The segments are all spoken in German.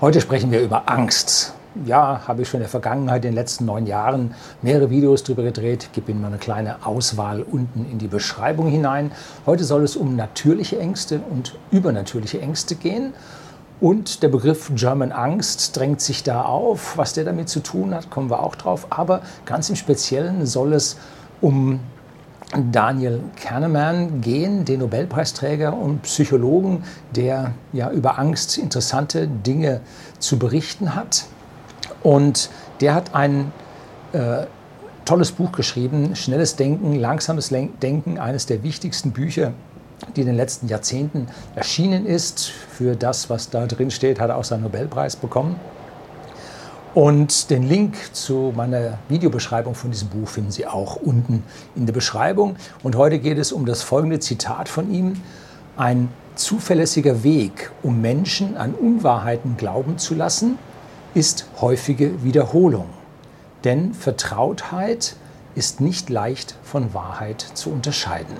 Heute sprechen wir über Angst. Ja, habe ich schon in der Vergangenheit, in den letzten neun Jahren, mehrere Videos darüber gedreht. Gebe Ihnen mal eine kleine Auswahl unten in die Beschreibung hinein. Heute soll es um natürliche Ängste und übernatürliche Ängste gehen. Und der Begriff German Angst drängt sich da auf. Was der damit zu tun hat, kommen wir auch drauf. Aber ganz im Speziellen soll es um Daniel Kahneman gehen, den Nobelpreisträger und Psychologen, der ja über Angst interessante Dinge zu berichten hat. Und der hat ein äh, tolles Buch geschrieben, Schnelles Denken, Langsames Denken, eines der wichtigsten Bücher, die in den letzten Jahrzehnten erschienen ist. Für das, was da drin steht, hat er auch seinen Nobelpreis bekommen. Und den Link zu meiner Videobeschreibung von diesem Buch finden Sie auch unten in der Beschreibung. Und heute geht es um das folgende Zitat von ihm. Ein zuverlässiger Weg, um Menschen an Unwahrheiten glauben zu lassen, ist häufige Wiederholung. Denn Vertrautheit ist nicht leicht von Wahrheit zu unterscheiden.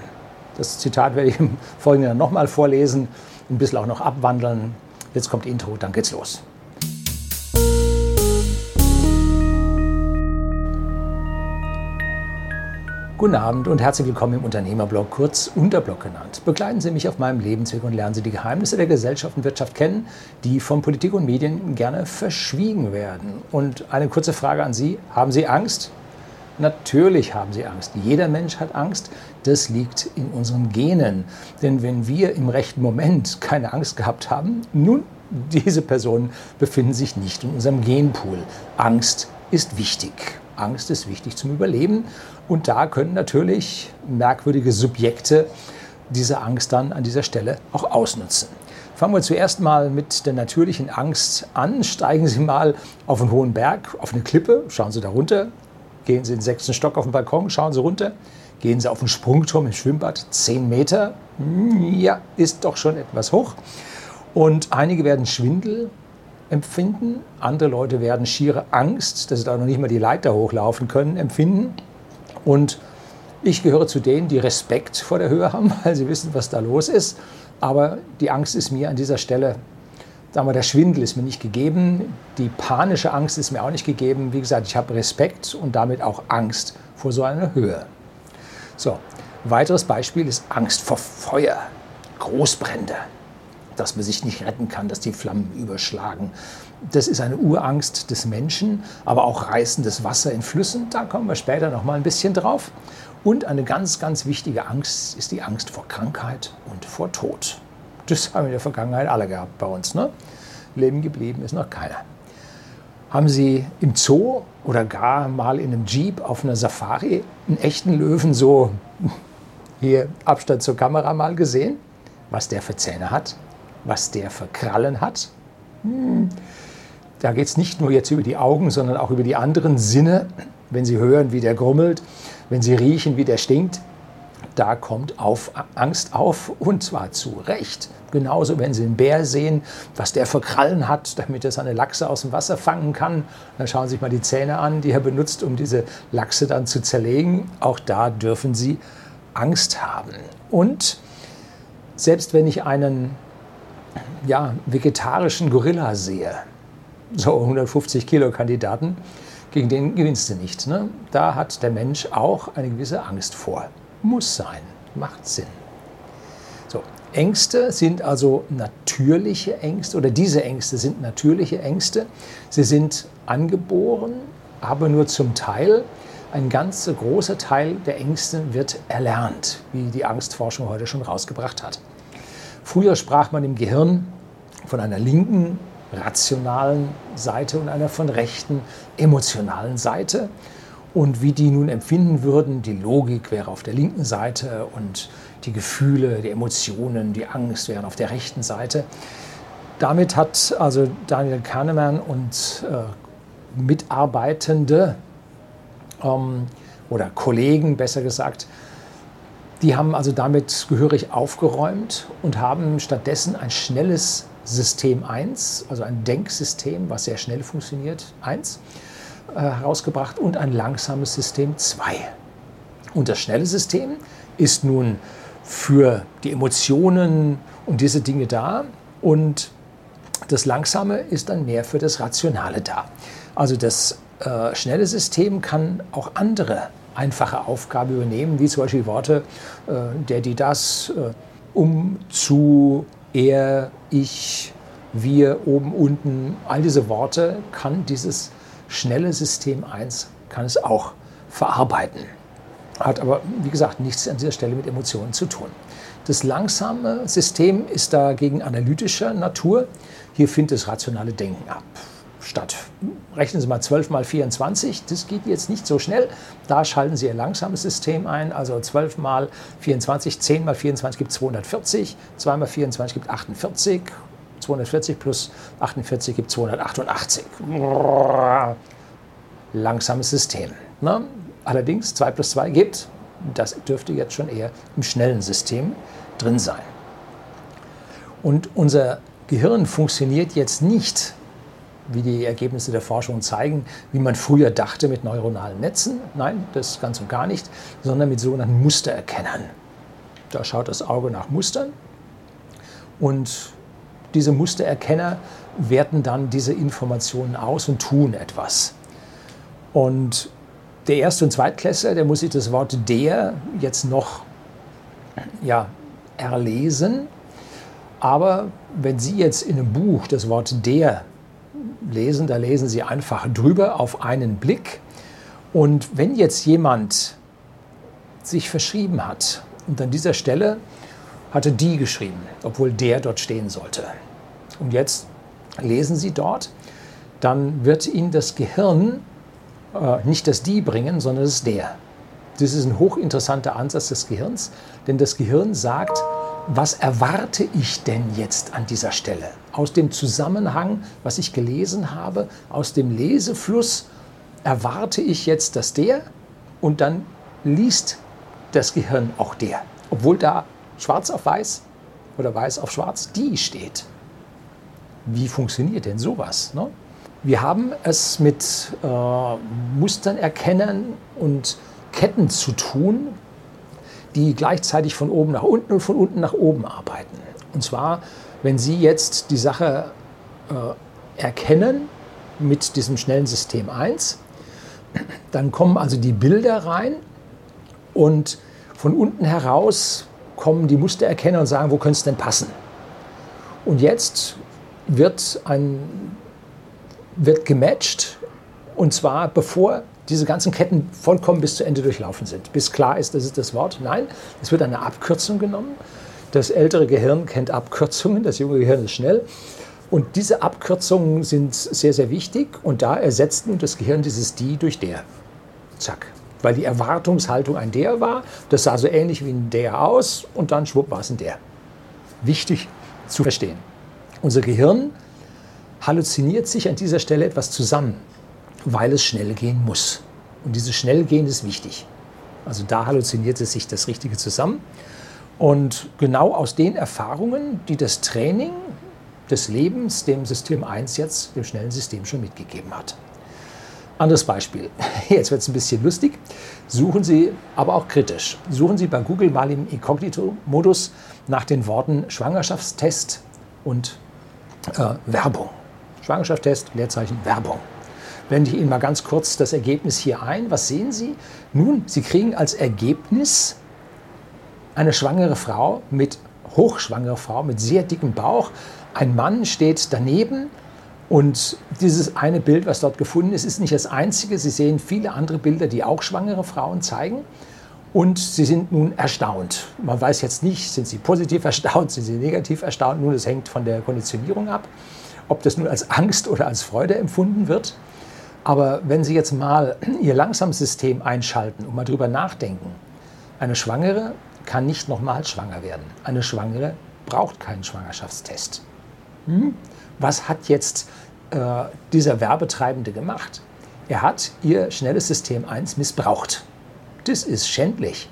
Das Zitat werde ich im Folgenden nochmal vorlesen, ein bisschen auch noch abwandeln. Jetzt kommt Intro, dann geht's los. Guten Abend und herzlich willkommen im Unternehmerblog, kurz Unterblog genannt. Begleiten Sie mich auf meinem Lebensweg und lernen Sie die Geheimnisse der Gesellschaft und Wirtschaft kennen, die von Politik und Medien gerne verschwiegen werden. Und eine kurze Frage an Sie. Haben Sie Angst? Natürlich haben Sie Angst. Jeder Mensch hat Angst. Das liegt in unseren Genen. Denn wenn wir im rechten Moment keine Angst gehabt haben, nun, diese Personen befinden sich nicht in unserem Genpool. Angst ist wichtig. Angst ist wichtig zum Überleben. Und da können natürlich merkwürdige Subjekte diese Angst dann an dieser Stelle auch ausnutzen. Fangen wir zuerst mal mit der natürlichen Angst an. Steigen Sie mal auf einen hohen Berg, auf eine Klippe, schauen Sie da runter. Gehen Sie in den sechsten Stock auf den Balkon, schauen Sie runter. Gehen Sie auf einen Sprungturm im Schwimmbad, 10 Meter. Ja, ist doch schon etwas hoch. Und einige werden Schwindel empfinden. Andere Leute werden schiere Angst, dass sie da noch nicht mal die Leiter hochlaufen können, empfinden. Und ich gehöre zu denen, die Respekt vor der Höhe haben, weil sie wissen, was da los ist. Aber die Angst ist mir an dieser Stelle, sagen wir, der Schwindel ist mir nicht gegeben. Die panische Angst ist mir auch nicht gegeben. Wie gesagt, ich habe Respekt und damit auch Angst vor so einer Höhe. So, weiteres Beispiel ist Angst vor Feuer, Großbrände dass man sich nicht retten kann, dass die Flammen überschlagen. Das ist eine Urangst des Menschen, aber auch reißendes Wasser in Flüssen, da kommen wir später noch mal ein bisschen drauf. Und eine ganz, ganz wichtige Angst ist die Angst vor Krankheit und vor Tod. Das haben in der Vergangenheit alle gehabt bei uns. Ne? Leben geblieben ist noch keiner. Haben Sie im Zoo oder gar mal in einem Jeep auf einer Safari einen echten Löwen so hier Abstand zur Kamera mal gesehen? Was der für Zähne hat? Was der für Krallen hat. Hm. Da geht es nicht nur jetzt über die Augen, sondern auch über die anderen Sinne. Wenn Sie hören, wie der grummelt, wenn Sie riechen, wie der stinkt, da kommt auf Angst auf und zwar zu Recht. Genauso, wenn Sie einen Bär sehen, was der für Krallen hat, damit er seine Lachse aus dem Wasser fangen kann. Dann schauen Sie sich mal die Zähne an, die er benutzt, um diese Lachse dann zu zerlegen. Auch da dürfen Sie Angst haben. Und selbst wenn ich einen ja, vegetarischen Gorilla sehe, so 150 Kilo Kandidaten, gegen den gewinnst du nicht. Ne? Da hat der Mensch auch eine gewisse Angst vor. Muss sein, macht Sinn. So, Ängste sind also natürliche Ängste oder diese Ängste sind natürliche Ängste. Sie sind angeboren, aber nur zum Teil. Ein ganz großer Teil der Ängste wird erlernt, wie die Angstforschung heute schon rausgebracht hat. Früher sprach man im Gehirn von einer linken rationalen Seite und einer von rechten emotionalen Seite. Und wie die nun empfinden würden, die Logik wäre auf der linken Seite und die Gefühle, die Emotionen, die Angst wären auf der rechten Seite. Damit hat also Daniel Kahneman und äh, Mitarbeitende ähm, oder Kollegen besser gesagt die haben also damit gehörig aufgeräumt und haben stattdessen ein schnelles System 1, also ein Denksystem, was sehr schnell funktioniert, 1, äh, herausgebracht und ein langsames System 2. Und das schnelle System ist nun für die Emotionen und diese Dinge da und Das Langsame ist dann mehr für das Rationale da. Also das äh, schnelle System kann auch andere einfache Aufgaben übernehmen, wie zum Beispiel Worte äh, der, die, das, äh, um, zu, er, ich, wir, oben, unten. All diese Worte kann dieses schnelle System 1 kann es auch verarbeiten. Hat aber, wie gesagt, nichts an dieser Stelle mit Emotionen zu tun. Das langsame System ist dagegen analytischer Natur. Hier findet das rationale Denken ab. Statt, rechnen Sie mal 12 mal 24, das geht jetzt nicht so schnell. Da schalten Sie Ihr langsames System ein, also 12 mal 24, 10 mal 24 gibt 240, 2 mal 24 gibt 48, 240 plus 48 gibt 288. Langsames System. Ne? Allerdings 2 plus 2 gibt, das dürfte jetzt schon eher im schnellen System drin sein. Und unser Gehirn funktioniert jetzt nicht, wie die Ergebnisse der Forschung zeigen, wie man früher dachte mit neuronalen Netzen. Nein, das ganz und gar nicht, sondern mit sogenannten Mustererkennern. Da schaut das Auge nach Mustern und diese Mustererkenner werten dann diese Informationen aus und tun etwas. Und der Erste- und Zweitklässler, der muss sich das Wort der jetzt noch ja, erlesen. Aber wenn Sie jetzt in einem Buch das Wort der lesen, da lesen Sie einfach drüber auf einen Blick. Und wenn jetzt jemand sich verschrieben hat und an dieser Stelle hatte die geschrieben, obwohl der dort stehen sollte. Und jetzt lesen Sie dort, dann wird Ihnen das Gehirn äh, nicht das die bringen, sondern das der. Das ist ein hochinteressanter Ansatz des Gehirns, denn das Gehirn sagt, was erwarte ich denn jetzt an dieser Stelle? Aus dem Zusammenhang, was ich gelesen habe, aus dem Lesefluss erwarte ich jetzt das der und dann liest das Gehirn auch der, obwohl da schwarz auf weiß oder weiß auf schwarz die steht. Wie funktioniert denn sowas? Ne? Wir haben es mit äh, Mustern erkennen und Ketten zu tun, die gleichzeitig von oben nach unten und von unten nach oben arbeiten. Und zwar, wenn Sie jetzt die Sache äh, erkennen mit diesem schnellen System 1, dann kommen also die Bilder rein und von unten heraus kommen die Mustererkenner und sagen, wo könnte es denn passen? Und jetzt wird, ein, wird gematcht und zwar bevor diese ganzen Ketten vollkommen bis zu Ende durchlaufen sind. Bis klar ist, das ist das Wort. Nein, es wird eine Abkürzung genommen. Das ältere Gehirn kennt Abkürzungen, das junge Gehirn ist schnell. Und diese Abkürzungen sind sehr, sehr wichtig. Und da ersetzt nun das Gehirn dieses die durch der. Zack. Weil die Erwartungshaltung ein der war. Das sah so ähnlich wie ein der aus. Und dann schwupp war es ein der. Wichtig zu verstehen. Unser Gehirn halluziniert sich an dieser Stelle etwas zusammen weil es schnell gehen muss. Und dieses Schnellgehen ist wichtig. Also da halluziniert es sich das Richtige zusammen. Und genau aus den Erfahrungen, die das Training des Lebens dem System 1 jetzt, dem schnellen System schon mitgegeben hat. Anderes Beispiel. Jetzt wird es ein bisschen lustig. Suchen Sie, aber auch kritisch, suchen Sie bei Google mal im Inkognito-Modus nach den Worten Schwangerschaftstest und äh, Werbung. Schwangerschaftstest, Leerzeichen, Werbung blende ich Ihnen mal ganz kurz das Ergebnis hier ein. Was sehen Sie? Nun, Sie kriegen als Ergebnis eine schwangere Frau mit hochschwangere Frau mit sehr dickem Bauch. Ein Mann steht daneben und dieses eine Bild, was dort gefunden ist, ist nicht das einzige. Sie sehen viele andere Bilder, die auch schwangere Frauen zeigen. Und sie sind nun erstaunt. Man weiß jetzt nicht, sind sie positiv erstaunt, sind sie negativ erstaunt. Nun, das hängt von der Konditionierung ab, ob das nun als Angst oder als Freude empfunden wird. Aber wenn Sie jetzt mal Ihr Langsamsystem einschalten und mal drüber nachdenken, eine Schwangere kann nicht nochmal schwanger werden. Eine Schwangere braucht keinen Schwangerschaftstest. Hm? Was hat jetzt äh, dieser Werbetreibende gemacht? Er hat ihr schnelles System 1 missbraucht. Das ist schändlich.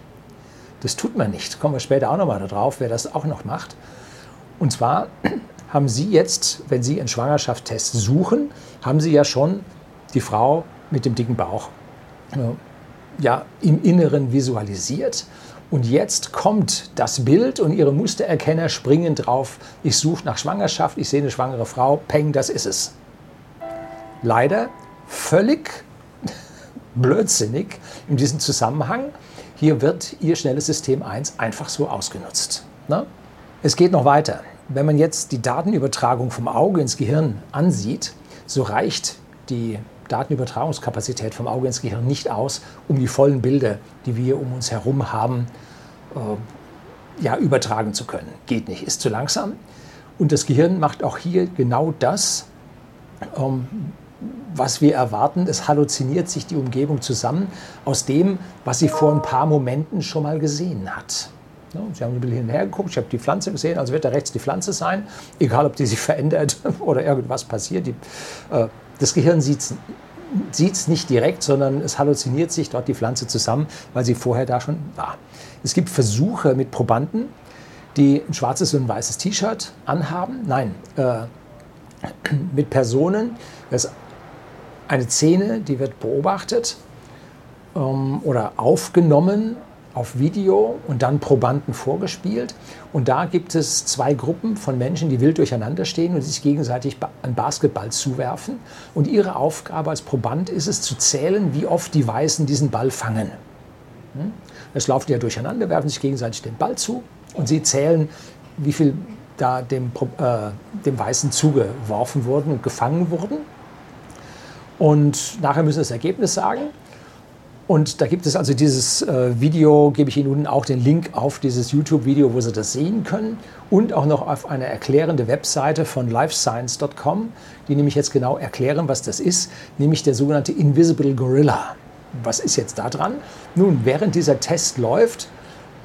Das tut man nicht. Kommen wir später auch nochmal darauf, wer das auch noch macht. Und zwar haben Sie jetzt, wenn Sie einen Schwangerschaftstest suchen, haben Sie ja schon die Frau mit dem dicken Bauch ja, im Inneren visualisiert. Und jetzt kommt das Bild und ihre Mustererkenner springen drauf. Ich suche nach Schwangerschaft, ich sehe eine schwangere Frau, peng, das ist es. Leider völlig blödsinnig in diesem Zusammenhang. Hier wird Ihr schnelles System 1 einfach so ausgenutzt. Ne? Es geht noch weiter. Wenn man jetzt die Datenübertragung vom Auge ins Gehirn ansieht, so reicht die Datenübertragungskapazität vom Auge ins Gehirn nicht aus, um die vollen Bilder, die wir um uns herum haben, äh, ja, übertragen zu können. Geht nicht, ist zu langsam. Und das Gehirn macht auch hier genau das, ähm, was wir erwarten. Es halluziniert sich die Umgebung zusammen aus dem, was sie vor ein paar Momenten schon mal gesehen hat. Sie haben ein bisschen hinher geguckt, ich habe die Pflanze gesehen, also wird da rechts die Pflanze sein, egal ob die sich verändert oder irgendwas passiert. Die, äh, das Gehirn sieht es nicht direkt, sondern es halluziniert sich dort die Pflanze zusammen, weil sie vorher da schon war. Es gibt Versuche mit Probanden, die ein schwarzes und ein weißes T-Shirt anhaben. Nein, äh, mit Personen. Das ist eine Szene, die wird beobachtet ähm, oder aufgenommen auf Video und dann Probanden vorgespielt. Und da gibt es zwei Gruppen von Menschen, die wild durcheinander stehen und sich gegenseitig einen Basketball zuwerfen. Und ihre Aufgabe als Proband ist es zu zählen, wie oft die Weißen diesen Ball fangen. Hm? Es laufen ja durcheinander, werfen sich gegenseitig den Ball zu und sie zählen, wie viel da dem, äh, dem Weißen zugeworfen wurden und gefangen wurden. Und nachher müssen sie das Ergebnis sagen. Und da gibt es also dieses äh, Video, gebe ich Ihnen nun auch den Link auf dieses YouTube-Video, wo Sie das sehen können. Und auch noch auf eine erklärende Webseite von lifescience.com, die nämlich jetzt genau erklären, was das ist, nämlich der sogenannte Invisible Gorilla. Was ist jetzt da dran? Nun, während dieser Test läuft,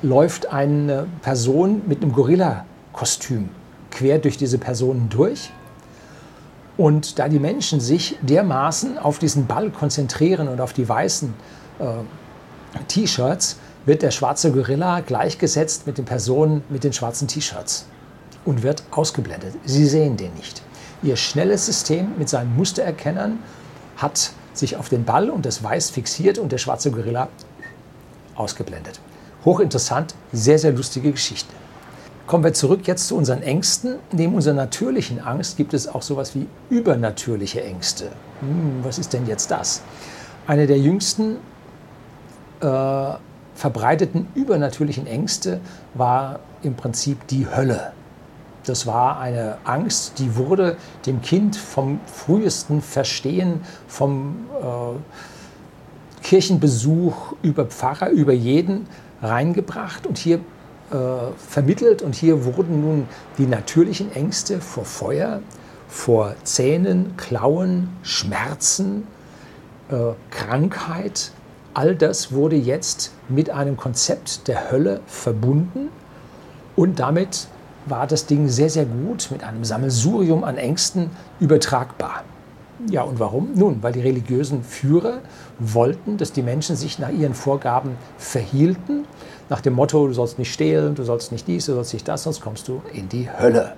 läuft eine Person mit einem Gorilla-Kostüm quer durch diese Personen durch. Und da die Menschen sich dermaßen auf diesen Ball konzentrieren und auf die weißen T-Shirts wird der schwarze Gorilla gleichgesetzt mit den Personen mit den schwarzen T-Shirts und wird ausgeblendet. Sie sehen den nicht. Ihr schnelles System mit seinen Mustererkennern hat sich auf den Ball und das Weiß fixiert und der schwarze Gorilla ausgeblendet. Hochinteressant, sehr, sehr lustige Geschichte. Kommen wir zurück jetzt zu unseren Ängsten. Neben unserer natürlichen Angst gibt es auch sowas wie übernatürliche Ängste. Hm, was ist denn jetzt das? Eine der jüngsten äh, verbreiteten übernatürlichen Ängste war im Prinzip die Hölle. Das war eine Angst, die wurde dem Kind vom frühesten Verstehen, vom äh, Kirchenbesuch über Pfarrer, über jeden reingebracht und hier äh, vermittelt. Und hier wurden nun die natürlichen Ängste vor Feuer, vor Zähnen, Klauen, Schmerzen, äh, Krankheit, all das wurde jetzt mit einem Konzept der Hölle verbunden und damit war das Ding sehr, sehr gut mit einem Sammelsurium an Ängsten übertragbar. Ja, und warum? Nun, weil die religiösen Führer wollten, dass die Menschen sich nach ihren Vorgaben verhielten, nach dem Motto, du sollst nicht stehlen, du sollst nicht dies, du sollst nicht das, sonst kommst du in die Hölle.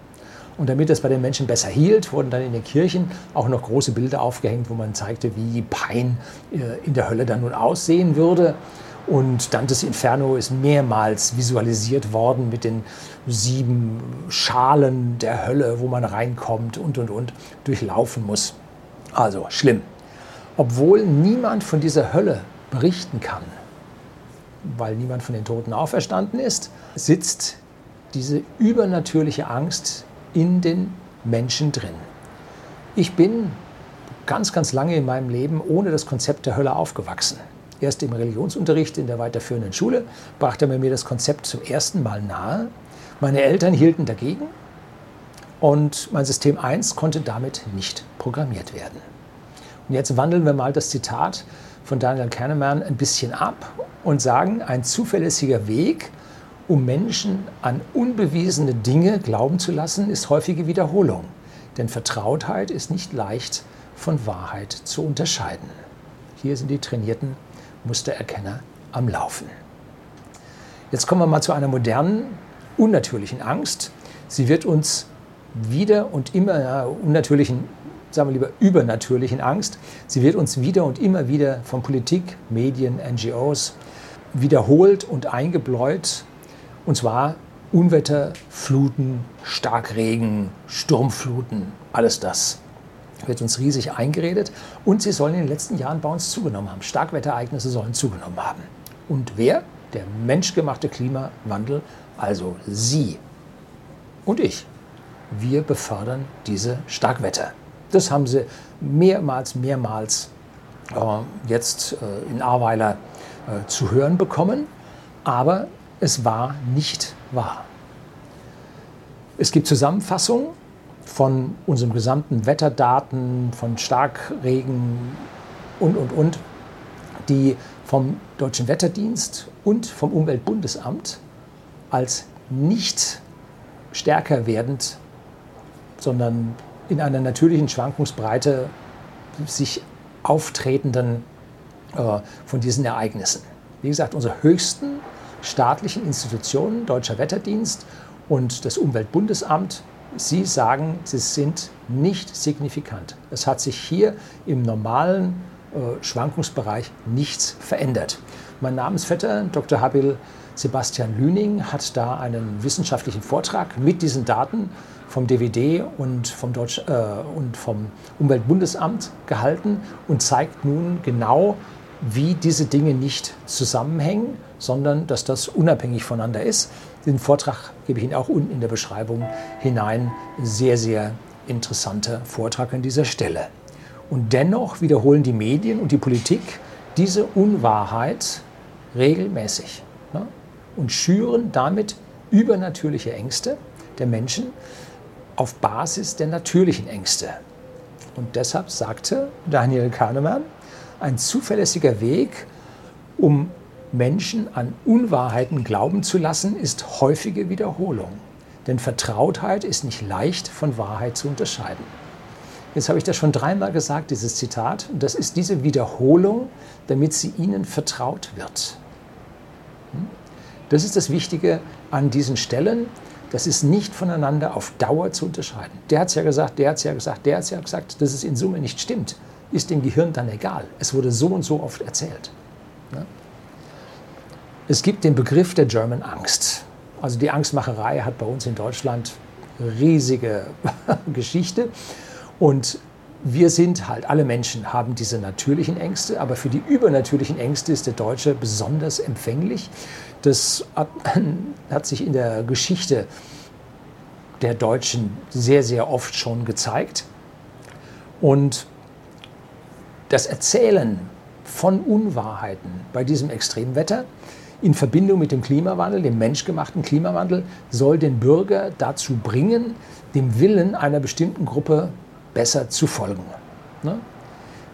Und damit es bei den Menschen besser hielt, wurden dann in den Kirchen auch noch große Bilder aufgehängt, wo man zeigte, wie Pein äh, in der Hölle dann nun aussehen würde. Und Dantes Inferno ist mehrmals visualisiert worden mit den sieben Schalen der Hölle, wo man reinkommt und und und durchlaufen muss. Also schlimm. Obwohl niemand von dieser Hölle berichten kann, weil niemand von den Toten auferstanden ist, sitzt diese übernatürliche Angst in den Menschen drin. Ich bin ganz, ganz lange in meinem Leben ohne das Konzept der Hölle aufgewachsen. Erst im Religionsunterricht in der weiterführenden Schule brachte man mir das Konzept zum ersten Mal nahe. Meine Eltern hielten dagegen und mein System 1 konnte damit nicht programmiert werden. Und jetzt wandeln wir mal das Zitat von Daniel Kahneman ein bisschen ab und sagen, ein zuverlässiger Weg, um Menschen an unbewiesene Dinge glauben zu lassen, ist häufige Wiederholung. Denn Vertrautheit ist nicht leicht von Wahrheit zu unterscheiden. Hier sind die trainierten Mustererkenner am Laufen. Jetzt kommen wir mal zu einer modernen, unnatürlichen Angst. Sie wird uns wieder und immer, ja, unnatürlichen, sagen wir lieber übernatürlichen Angst, sie wird uns wieder und immer wieder von Politik, Medien, NGOs, wiederholt und eingebläut. Und zwar Unwetter, Fluten, Starkregen, Sturmfluten, alles das wird uns riesig eingeredet. Und sie sollen in den letzten Jahren bei uns zugenommen haben. Starkwetterereignisse sollen zugenommen haben. Und wer? Der menschgemachte Klimawandel, also Sie und ich. Wir befördern diese Starkwetter. Das haben sie mehrmals, mehrmals äh, jetzt äh, in Ahrweiler äh, zu hören bekommen. Aber es war nicht wahr. Es gibt Zusammenfassungen von unserem gesamten Wetterdaten, von Starkregen und, und, und, die vom Deutschen Wetterdienst und vom Umweltbundesamt als nicht stärker werdend, sondern in einer natürlichen Schwankungsbreite sich auftretenden äh, von diesen Ereignissen. Wie gesagt, unsere höchsten staatlichen Institutionen, Deutscher Wetterdienst und das Umweltbundesamt, sie sagen, sie sind nicht signifikant. Es hat sich hier im normalen äh, Schwankungsbereich nichts verändert. Mein Namensvetter Dr. Habil Sebastian Lüning hat da einen wissenschaftlichen Vortrag mit diesen Daten vom DWD und vom, Deutsch, äh, und vom Umweltbundesamt gehalten und zeigt nun genau, wie diese Dinge nicht zusammenhängen, sondern dass das unabhängig voneinander ist. Den Vortrag gebe ich Ihnen auch unten in der Beschreibung hinein. Sehr, sehr interessanter Vortrag an dieser Stelle. Und dennoch wiederholen die Medien und die Politik diese Unwahrheit regelmäßig ne? und schüren damit übernatürliche Ängste der Menschen auf Basis der natürlichen Ängste. Und deshalb sagte Daniel Kahnemann, ein zuverlässiger Weg, um Menschen an Unwahrheiten glauben zu lassen, ist häufige Wiederholung. Denn Vertrautheit ist nicht leicht von Wahrheit zu unterscheiden. Jetzt habe ich das schon dreimal gesagt, dieses Zitat. Und das ist diese Wiederholung, damit sie ihnen vertraut wird. Hm? Das ist das Wichtige an diesen Stellen. Das ist nicht voneinander auf Dauer zu unterscheiden. Der hat es ja gesagt, der hat es ja gesagt, der hat es ja gesagt, dass es in Summe nicht stimmt ist dem Gehirn dann egal. Es wurde so und so oft erzählt. Es gibt den Begriff der German Angst. Also die Angstmacherei hat bei uns in Deutschland riesige Geschichte. Und wir sind halt, alle Menschen haben diese natürlichen Ängste, aber für die übernatürlichen Ängste ist der Deutsche besonders empfänglich. Das hat, hat sich in der Geschichte der Deutschen sehr, sehr oft schon gezeigt. Und das Erzählen von Unwahrheiten bei diesem Extremwetter in Verbindung mit dem Klimawandel, dem menschgemachten Klimawandel, soll den Bürger dazu bringen, dem Willen einer bestimmten Gruppe besser zu folgen. Ne?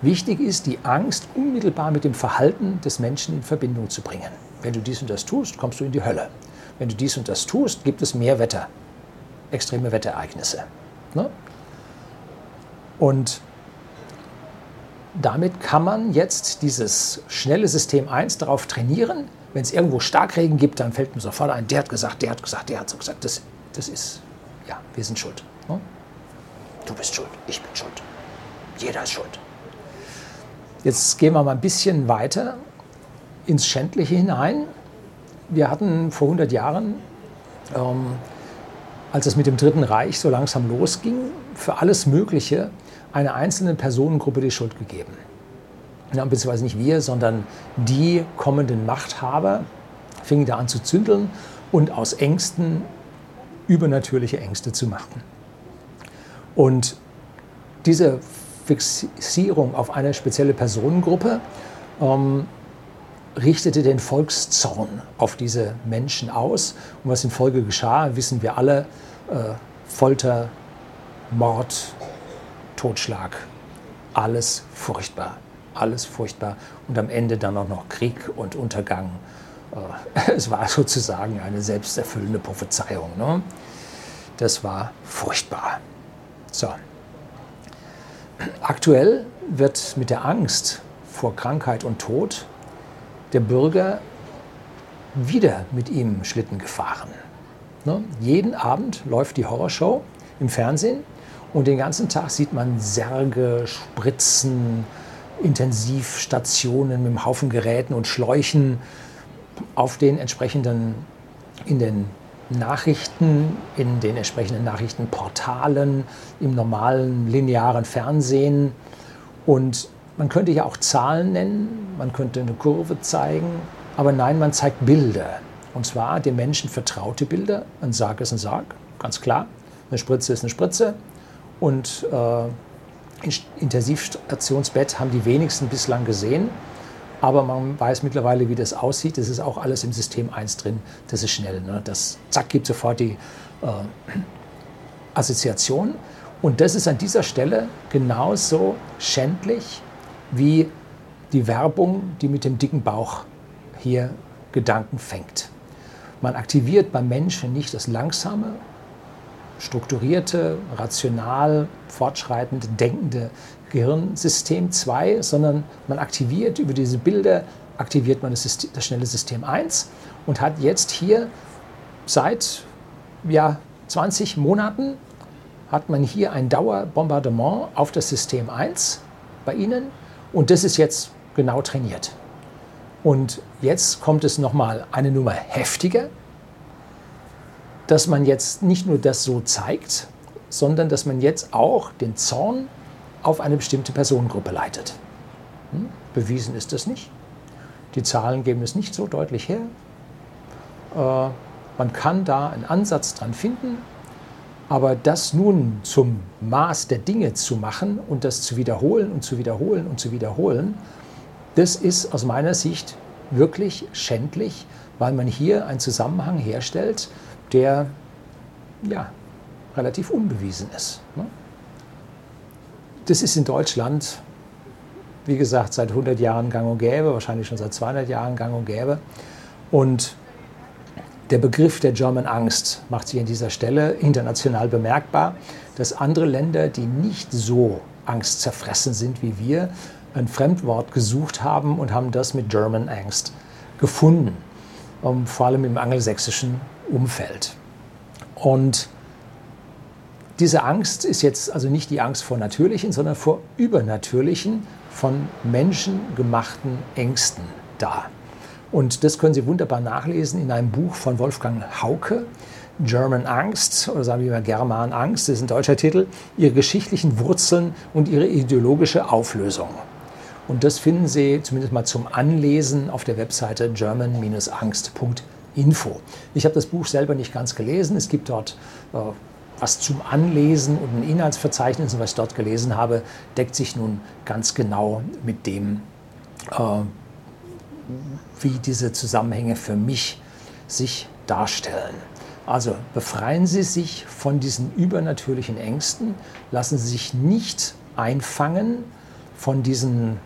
Wichtig ist, die Angst unmittelbar mit dem Verhalten des Menschen in Verbindung zu bringen. Wenn du dies und das tust, kommst du in die Hölle. Wenn du dies und das tust, gibt es mehr Wetter, extreme Wetterereignisse. Ne? Und damit kann man jetzt dieses schnelle System 1 darauf trainieren. Wenn es irgendwo Starkregen gibt, dann fällt mir sofort ein, der hat gesagt, der hat gesagt, der hat so gesagt. Das, das ist, ja, wir sind schuld. Ne? Du bist schuld, ich bin schuld. Jeder ist schuld. Jetzt gehen wir mal ein bisschen weiter ins Schändliche hinein. Wir hatten vor 100 Jahren, ähm, als es mit dem Dritten Reich so langsam losging, für alles Mögliche einer einzelnen Personengruppe die Schuld gegeben. Ja, beziehungsweise nicht wir, sondern die kommenden Machthaber fingen da an zu zündeln und aus Ängsten übernatürliche Ängste zu machen. Und diese Fixierung auf eine spezielle Personengruppe ähm, richtete den Volkszorn auf diese Menschen aus. Und was in Folge geschah, wissen wir alle. Äh, Folter, Mord, Totschlag. Alles furchtbar. Alles furchtbar. Und am Ende dann auch noch Krieg und Untergang. Äh, es war sozusagen eine selbsterfüllende Prophezeiung. Ne? Das war furchtbar. So. Aktuell wird mit der Angst vor Krankheit und Tod der Bürger wieder mit ihm Schlitten gefahren. Ne? Jeden Abend läuft die Horrorshow im Fernsehen und den ganzen Tag sieht man Särge, Spritzen, Intensivstationen mit einem Haufen Geräten und Schläuchen. auf den entsprechenden, in den Nachrichten, in den entsprechenden Nachrichtenportalen, im normalen linearen Fernsehen. Und man könnte ja auch Zahlen nennen, man könnte eine Kurve zeigen, aber nein, man zeigt Bilder. Und zwar den Menschen vertraute Bilder. Ein Sarg ist ein Sarg, ganz klar. Eine Spritze ist eine Spritze. Und äh, Intensivstationsbett haben die wenigsten bislang gesehen. Aber man weiß mittlerweile, wie das aussieht. Das ist auch alles im System 1 drin. Das ist schnell. Ne? Das zack gibt sofort die äh, Assoziation. Und das ist an dieser Stelle genauso schändlich wie die Werbung, die mit dem dicken Bauch hier Gedanken fängt. Man aktiviert beim Menschen nicht das langsame, strukturierte, rational, fortschreitende, denkende Gehirnsystem 2, sondern man aktiviert über diese Bilder, aktiviert man das, System, das schnelle System 1 und hat jetzt hier seit ja, 20 Monaten hat man hier ein Dauerbombardement auf das System 1 bei Ihnen und das ist jetzt genau trainiert. Und jetzt kommt es nochmal eine Nummer heftiger, dass man jetzt nicht nur das so zeigt, sondern dass man jetzt auch den Zorn auf eine bestimmte Personengruppe leitet. Hm? Bewiesen ist das nicht. Die Zahlen geben es nicht so deutlich her. Äh, man kann da einen Ansatz dran finden, aber das nun zum Maß der Dinge zu machen und das zu wiederholen und zu wiederholen und zu wiederholen, das ist aus meiner Sicht wirklich schändlich, weil man hier einen Zusammenhang herstellt, der ja, relativ unbewiesen ist. Ne? Das ist in Deutschland, wie gesagt, seit 100 Jahren gang und gäbe, wahrscheinlich schon seit 200 Jahren gang und gäbe. Und der Begriff der German Angst macht sich an dieser Stelle international bemerkbar, dass andere Länder, die nicht so angstzerfressen sind wie wir, ein Fremdwort gesucht haben und haben das mit German Angst gefunden, um, vor allem im angelsächsischen Umfeld. Und diese Angst ist jetzt also nicht die Angst vor natürlichen, sondern vor übernatürlichen, von Menschen gemachten Ängsten da. Und das können Sie wunderbar nachlesen in einem Buch von Wolfgang Hauke, German Angst, oder sagen wir mal German Angst, das ist ein deutscher Titel, ihre geschichtlichen Wurzeln und ihre ideologische Auflösung. Und das finden Sie zumindest mal zum Anlesen auf der Webseite german-angst.info. Ich habe das Buch selber nicht ganz gelesen. Es gibt dort äh, was zum Anlesen und ein Inhaltsverzeichnis, was ich dort gelesen habe, deckt sich nun ganz genau mit dem, äh, wie diese Zusammenhänge für mich sich darstellen. Also befreien Sie sich von diesen übernatürlichen Ängsten, lassen Sie sich nicht einfangen von diesen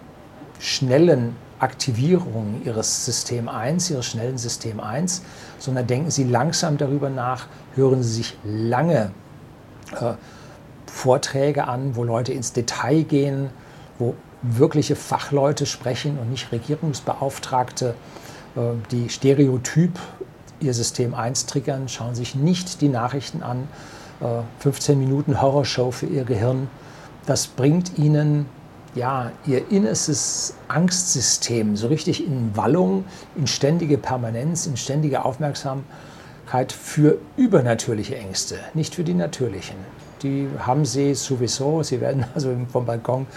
schnellen Aktivierungen Ihres System 1, Ihres schnellen System 1, sondern denken Sie langsam darüber nach, hören Sie sich lange äh, Vorträge an, wo Leute ins Detail gehen, wo wirkliche Fachleute sprechen und nicht Regierungsbeauftragte, äh, die stereotyp ihr System 1 triggern, schauen sich nicht die Nachrichten an. 15 äh, Minuten Horrorshow für ihr Gehirn. Das bringt ihnen ja, ihr innerstes Angstsystem so richtig in Wallung, in ständige Permanenz, in ständige Aufmerksamkeit für übernatürliche Ängste, nicht für die natürlichen die haben sie sowieso. Sie werden also vom Balkon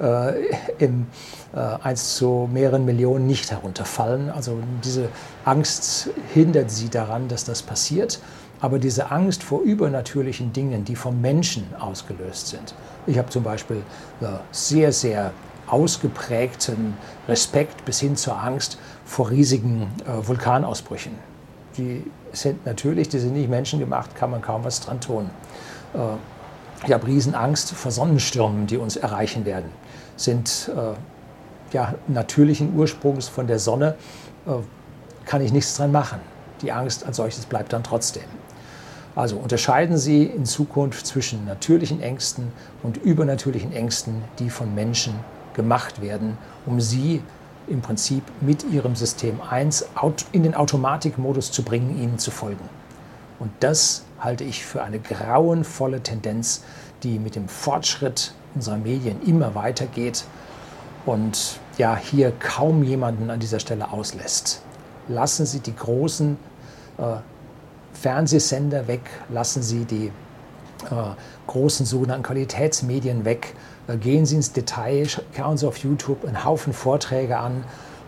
äh, im äh, 1 zu mehreren Millionen nicht herunterfallen. Also diese Angst hindert sie daran, dass das passiert. Aber diese Angst vor übernatürlichen Dingen, die vom Menschen ausgelöst sind. Ich habe zum Beispiel äh, sehr, sehr ausgeprägten Respekt bis hin zur Angst vor riesigen äh, Vulkanausbrüchen. Die sind natürlich, die sind nicht menschengemacht, kann man kaum was dran tun. Äh, ich habe Riesenangst vor Sonnenstürmen, die uns erreichen werden. Sind äh, ja, natürlichen Ursprungs von der Sonne, äh, kann ich nichts dran machen. Die Angst als solches bleibt dann trotzdem. Also unterscheiden Sie in Zukunft zwischen natürlichen Ängsten und übernatürlichen Ängsten, die von Menschen gemacht werden, um Sie im Prinzip mit Ihrem System 1 in den Automatikmodus zu bringen, Ihnen zu folgen. Und das halte ich für eine grauenvolle Tendenz, die mit dem Fortschritt unserer Medien immer weitergeht und ja hier kaum jemanden an dieser Stelle auslässt. lassen Sie die großen äh, Fernsehsender weg, lassen Sie die äh, großen sogenannten Qualitätsmedien weg, äh, gehen Sie ins Detail, schauen Sie auf YouTube einen Haufen Vorträge an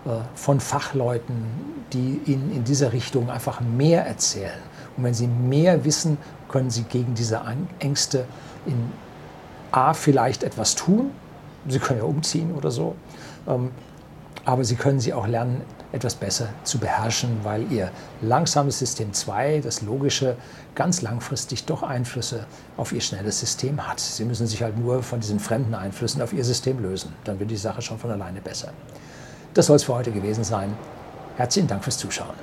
äh, von Fachleuten, die Ihnen in dieser Richtung einfach mehr erzählen. Und wenn Sie mehr wissen, können Sie gegen diese Ängste in A vielleicht etwas tun. Sie können ja umziehen oder so. Ähm, aber Sie können sie auch lernen, etwas besser zu beherrschen, weil Ihr langsames System 2, das logische, ganz langfristig doch Einflüsse auf Ihr schnelles System hat. Sie müssen sich halt nur von diesen fremden Einflüssen auf Ihr System lösen. Dann wird die Sache schon von alleine besser. Das soll es für heute gewesen sein. Herzlichen Dank fürs Zuschauen.